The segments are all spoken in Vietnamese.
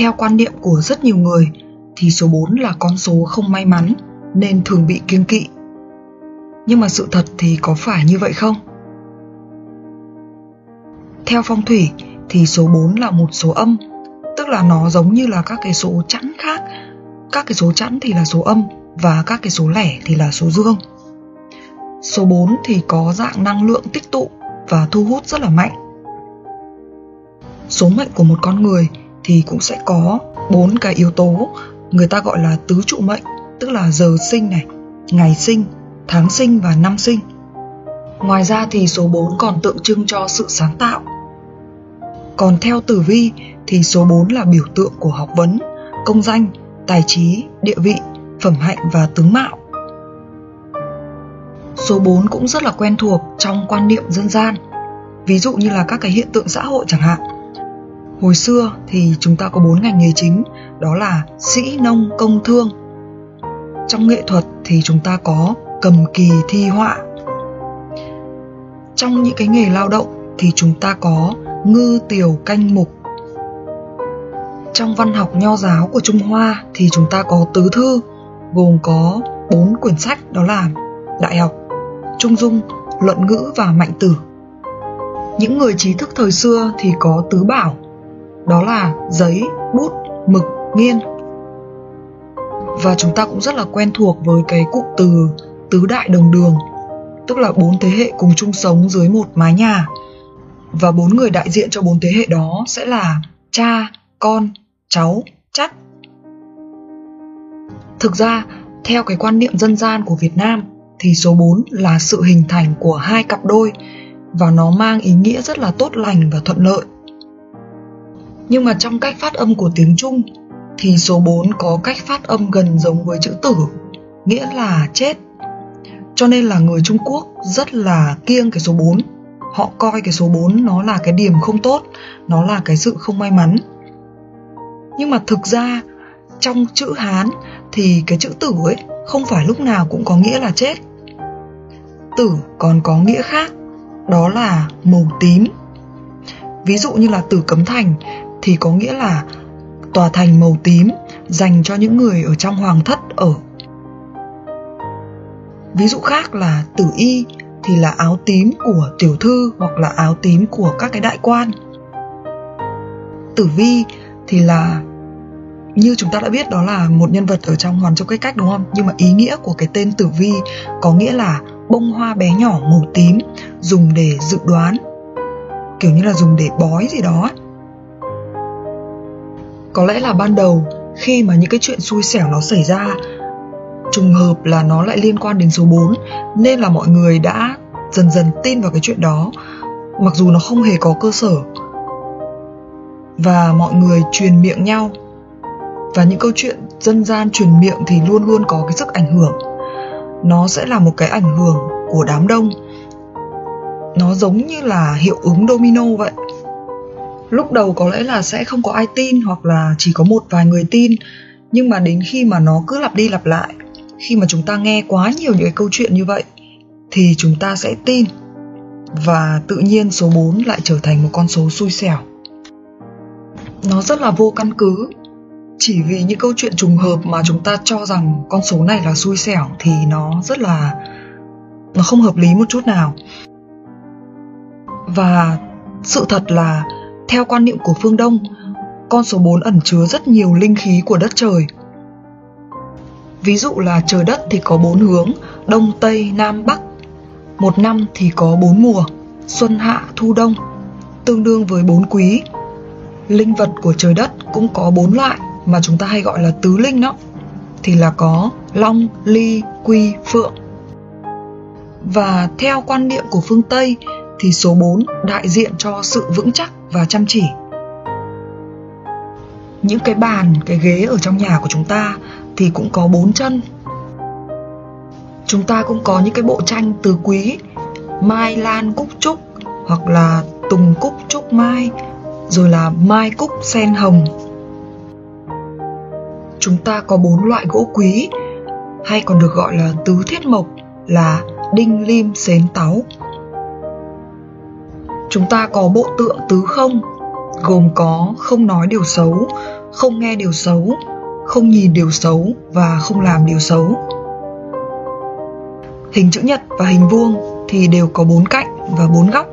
theo quan niệm của rất nhiều người thì số 4 là con số không may mắn nên thường bị kiêng kỵ. Nhưng mà sự thật thì có phải như vậy không? Theo phong thủy thì số 4 là một số âm, tức là nó giống như là các cái số chẵn khác. Các cái số chẵn thì là số âm và các cái số lẻ thì là số dương. Số 4 thì có dạng năng lượng tích tụ và thu hút rất là mạnh. Số mệnh của một con người thì cũng sẽ có bốn cái yếu tố người ta gọi là tứ trụ mệnh, tức là giờ sinh này, ngày sinh, tháng sinh và năm sinh. Ngoài ra thì số 4 còn tượng trưng cho sự sáng tạo. Còn theo tử vi thì số 4 là biểu tượng của học vấn, công danh, tài trí, địa vị, phẩm hạnh và tướng mạo. Số 4 cũng rất là quen thuộc trong quan niệm dân gian. Ví dụ như là các cái hiện tượng xã hội chẳng hạn. Hồi xưa thì chúng ta có bốn ngành nghề chính, đó là sĩ, nông, công, thương. Trong nghệ thuật thì chúng ta có cầm kỳ, thi họa. Trong những cái nghề lao động thì chúng ta có ngư, tiểu, canh, mục. Trong văn học nho giáo của Trung Hoa thì chúng ta có tứ thư, gồm có bốn quyển sách đó là Đại học, Trung Dung, Luận ngữ và Mạnh tử. Những người trí thức thời xưa thì có tứ bảo, đó là giấy, bút, mực, nghiên. Và chúng ta cũng rất là quen thuộc với cái cụm từ tứ đại đồng đường, tức là bốn thế hệ cùng chung sống dưới một mái nhà. Và bốn người đại diện cho bốn thế hệ đó sẽ là cha, con, cháu, chắt. Thực ra, theo cái quan niệm dân gian của Việt Nam thì số 4 là sự hình thành của hai cặp đôi và nó mang ý nghĩa rất là tốt lành và thuận lợi. Nhưng mà trong cách phát âm của tiếng Trung thì số 4 có cách phát âm gần giống với chữ tử, nghĩa là chết. Cho nên là người Trung Quốc rất là kiêng cái số 4. Họ coi cái số 4 nó là cái điểm không tốt, nó là cái sự không may mắn. Nhưng mà thực ra trong chữ Hán thì cái chữ tử ấy không phải lúc nào cũng có nghĩa là chết. Tử còn có nghĩa khác, đó là màu tím. Ví dụ như là tử cấm thành thì có nghĩa là tòa thành màu tím dành cho những người ở trong hoàng thất ở. Ví dụ khác là tử y thì là áo tím của tiểu thư hoặc là áo tím của các cái đại quan. Tử vi thì là, như chúng ta đã biết, đó là một nhân vật ở trong Hoàn Châu Cách Cách, đúng không? Nhưng mà ý nghĩa của cái tên Tử Vi có nghĩa là bông hoa bé nhỏ màu tím dùng để dự đoán, kiểu như là dùng để bói gì đó có lẽ là ban đầu, khi mà những cái chuyện xui xẻo nó xảy ra, trùng hợp là nó lại liên quan đến số 4 nên là mọi người đã dần dần tin vào cái chuyện đó, mặc dù nó không hề có cơ sở. Và mọi người truyền miệng nhau, và những câu chuyện dân gian truyền miệng thì luôn luôn có cái sức ảnh hưởng. Nó sẽ là một cái ảnh hưởng của đám đông. Nó giống như là hiệu ứng domino vậy lúc đầu có lẽ là sẽ không có ai tin hoặc là chỉ có một vài người tin, nhưng mà đến khi mà nó cứ lặp đi lặp lại, khi mà chúng ta nghe quá nhiều những cái câu chuyện như vậy, thì chúng ta sẽ tin và tự nhiên số 4 lại trở thành một con số xui xẻo. Nó rất là vô căn cứ. Chỉ vì những câu chuyện trùng hợp mà chúng ta cho rằng con số này là xui xẻo thì nó rất là, nó không hợp lý một chút nào. Và sự thật là theo quan niệm của phương Đông, con số 4 ẩn chứa rất nhiều linh khí của đất trời. Ví dụ là trời đất thì có bốn hướng, đông, tây, nam, bắc. Một năm thì có bốn mùa, xuân, hạ, thu, đông, tương đương với bốn quý. Linh vật của trời đất cũng có bốn loại mà chúng ta hay gọi là tứ linh đó. Thì là có long, ly, quy, phượng. Và theo quan niệm của phương Tây thì số 4 đại diện cho sự vững chắc và chăm chỉ. Những cái bàn, cái ghế ở trong nhà của chúng ta thì cũng có bốn chân. Chúng ta cũng có những cái bộ tranh tứ quý, mai lan cúc trúc hoặc là tùng cúc trúc mai, rồi là mai cúc sen hồng. Chúng ta có bốn loại gỗ quý hay còn được gọi là tứ thiết mộc là đinh lim xến táu chúng ta có bộ tượng tứ không gồm có không nói điều xấu, không nghe điều xấu, không nhìn điều xấu và không làm điều xấu. Hình chữ nhật và hình vuông thì đều có bốn cạnh và bốn góc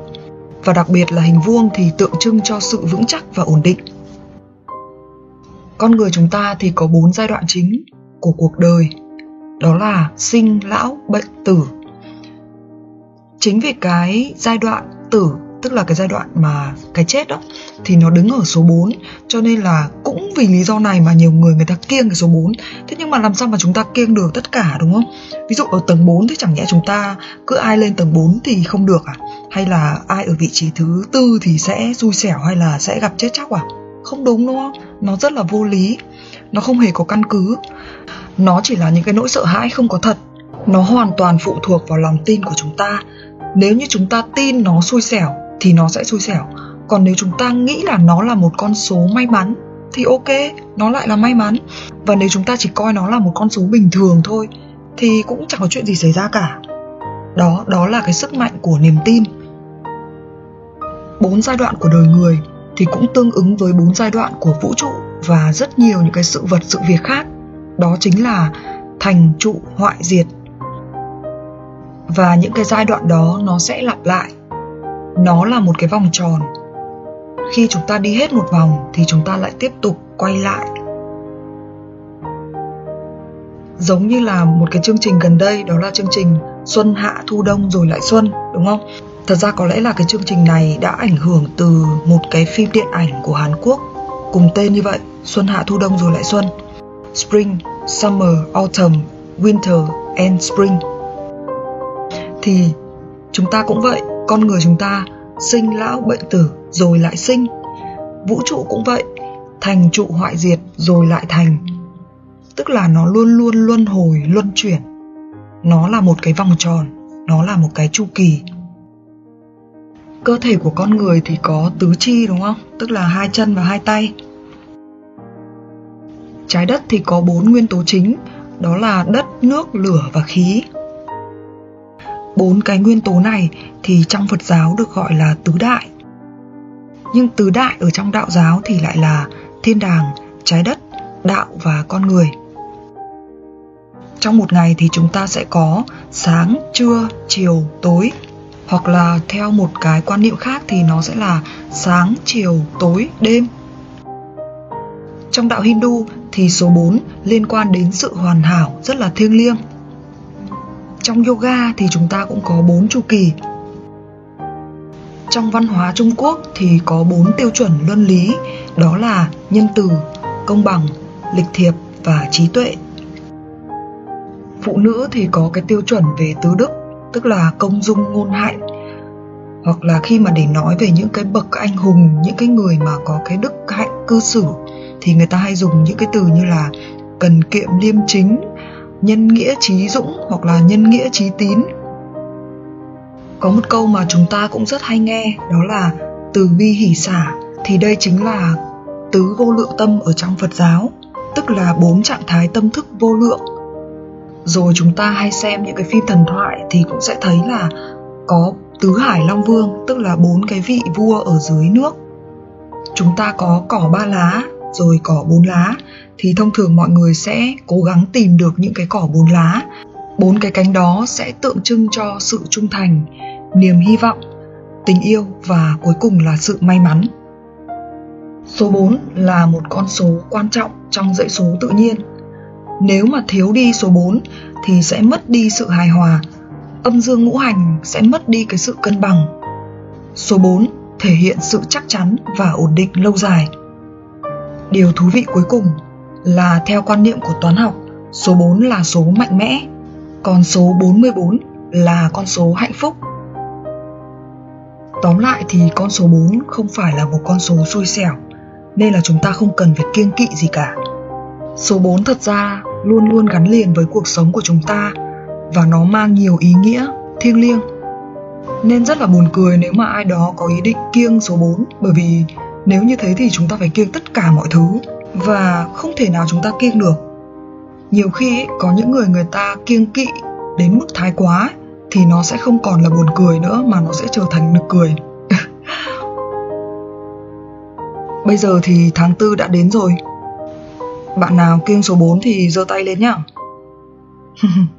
và đặc biệt là hình vuông thì tượng trưng cho sự vững chắc và ổn định. Con người chúng ta thì có bốn giai đoạn chính của cuộc đời, đó là sinh, lão, bệnh, tử. Chính vì cái giai đoạn tử tức là cái giai đoạn mà cái chết đó, thì nó đứng ở số 4 cho nên là cũng vì lý do này mà nhiều người người ta kiêng cái số 4 thế nhưng mà làm sao mà chúng ta kiêng được tất cả, đúng không? Ví dụ ở tầng 4 thì chẳng nhẽ chúng ta cứ ai lên tầng 4 thì không được à? Hay là ai ở vị trí thứ tư thì sẽ xui xẻo hay là sẽ gặp chết chắc à? Không đúng đúng không? Nó rất là vô lý. Nó không hề có căn cứ. Nó chỉ là những cái nỗi sợ hãi không có thật. Nó hoàn toàn phụ thuộc vào lòng tin của chúng ta. Nếu như chúng ta tin nó xui xẻo thì nó sẽ xui xẻo. Còn nếu chúng ta nghĩ là nó là một con số may mắn, thì ok, nó lại là may mắn. Và nếu chúng ta chỉ coi nó là một con số bình thường thôi, thì cũng chẳng có chuyện gì xảy ra cả. Đó đó là cái sức mạnh của niềm tin. Bốn giai đoạn của đời người thì cũng tương ứng với bốn giai đoạn của vũ trụ và rất nhiều những cái sự vật, sự việc khác. Đó chính là thành trụ, hoại diệt. Và những cái giai đoạn đó nó sẽ lặp lại nó là một cái vòng tròn. Khi chúng ta đi hết một vòng thì chúng ta lại tiếp tục quay lại. Giống như là một cái chương trình gần đây, đó là chương trình xuân hạ thu đông rồi lại xuân, đúng không? Thật ra có lẽ là cái chương trình này đã ảnh hưởng từ một cái phim điện ảnh của hàn quốc cùng tên như vậy, xuân hạ thu đông rồi lại xuân. Spring, summer, autumn, winter and spring. Thì chúng ta cũng vậy con người chúng ta sinh lão bệnh tử rồi lại sinh. Vũ trụ cũng vậy, thành trụ hoại diệt rồi lại thành. Tức là nó luôn luôn luân hồi, luân chuyển. Nó là một cái vòng tròn, nó là một cái chu kỳ. Cơ thể của con người thì có tứ chi đúng không? Tức là hai chân và hai tay. Trái đất thì có bốn nguyên tố chính, đó là đất, nước, lửa và khí bốn cái nguyên tố này thì trong Phật giáo được gọi là tứ đại. Nhưng tứ đại ở trong đạo giáo thì lại là thiên đàng, trái đất, đạo và con người. Trong một ngày thì chúng ta sẽ có sáng, trưa, chiều, tối hoặc là theo một cái quan niệm khác thì nó sẽ là sáng, chiều, tối, đêm. Trong đạo Hindu thì số 4 liên quan đến sự hoàn hảo rất là thiêng liêng trong yoga thì chúng ta cũng có bốn chu kỳ. Trong văn hóa trung quốc thì có bốn tiêu chuẩn luân lý, đó là nhân từ, công bằng, lịch thiệp và trí tuệ. Phụ nữ thì có cái tiêu chuẩn về tứ đức, tức là công dung ngôn hạnh, hoặc là khi mà để nói về những cái bậc anh hùng, những cái người mà có cái đức hạnh cư xử, thì người ta hay dùng những cái từ như là cần kiệm liêm chính nhân nghĩa trí dũng hoặc là nhân nghĩa trí tín. Có một câu mà chúng ta cũng rất hay nghe, đó là từ bi hỷ xả thì đây chính là tứ vô lượng tâm ở trong phật giáo, tức là bốn trạng thái tâm thức vô lượng. Rồi chúng ta hay xem những cái phim thần thoại thì cũng sẽ thấy là có tứ hải long vương, tức là bốn cái vị vua ở dưới nước. Chúng ta có cỏ ba lá rồi cỏ bốn lá, thì thông thường mọi người sẽ cố gắng tìm được những cái cỏ bốn lá. Bốn cái cánh đó sẽ tượng trưng cho sự trung thành, niềm hy vọng, tình yêu và cuối cùng là sự may mắn. Số 4 là một con số quan trọng trong dãy số tự nhiên. Nếu mà thiếu đi số 4 thì sẽ mất đi sự hài hòa, âm dương ngũ hành sẽ mất đi cái sự cân bằng. Số 4 thể hiện sự chắc chắn và ổn định lâu dài điều thú vị cuối cùng là theo quan niệm của toán học, số 4 là số mạnh mẽ, còn số 44 là con số hạnh phúc. Tóm lại thì con số 4 không phải là một con số xui xẻo, nên là chúng ta không cần phải kiêng kỵ gì cả. Số 4 thật ra luôn luôn gắn liền với cuộc sống của chúng ta và nó mang nhiều ý nghĩa thiêng liêng. Nên rất là buồn cười nếu mà ai đó có ý định kiêng số 4 bởi vì nếu như thế thì chúng ta phải kiêng tất cả mọi thứ và không thể nào chúng ta kiêng được nhiều khi ấy, có những người người ta kiêng kỵ đến mức thái quá thì nó sẽ không còn là buồn cười nữa mà nó sẽ trở thành nực cười Bây giờ thì tháng tư đã đến rồi. Bạn nào kiêng số 4 thì giơ tay lên nhá.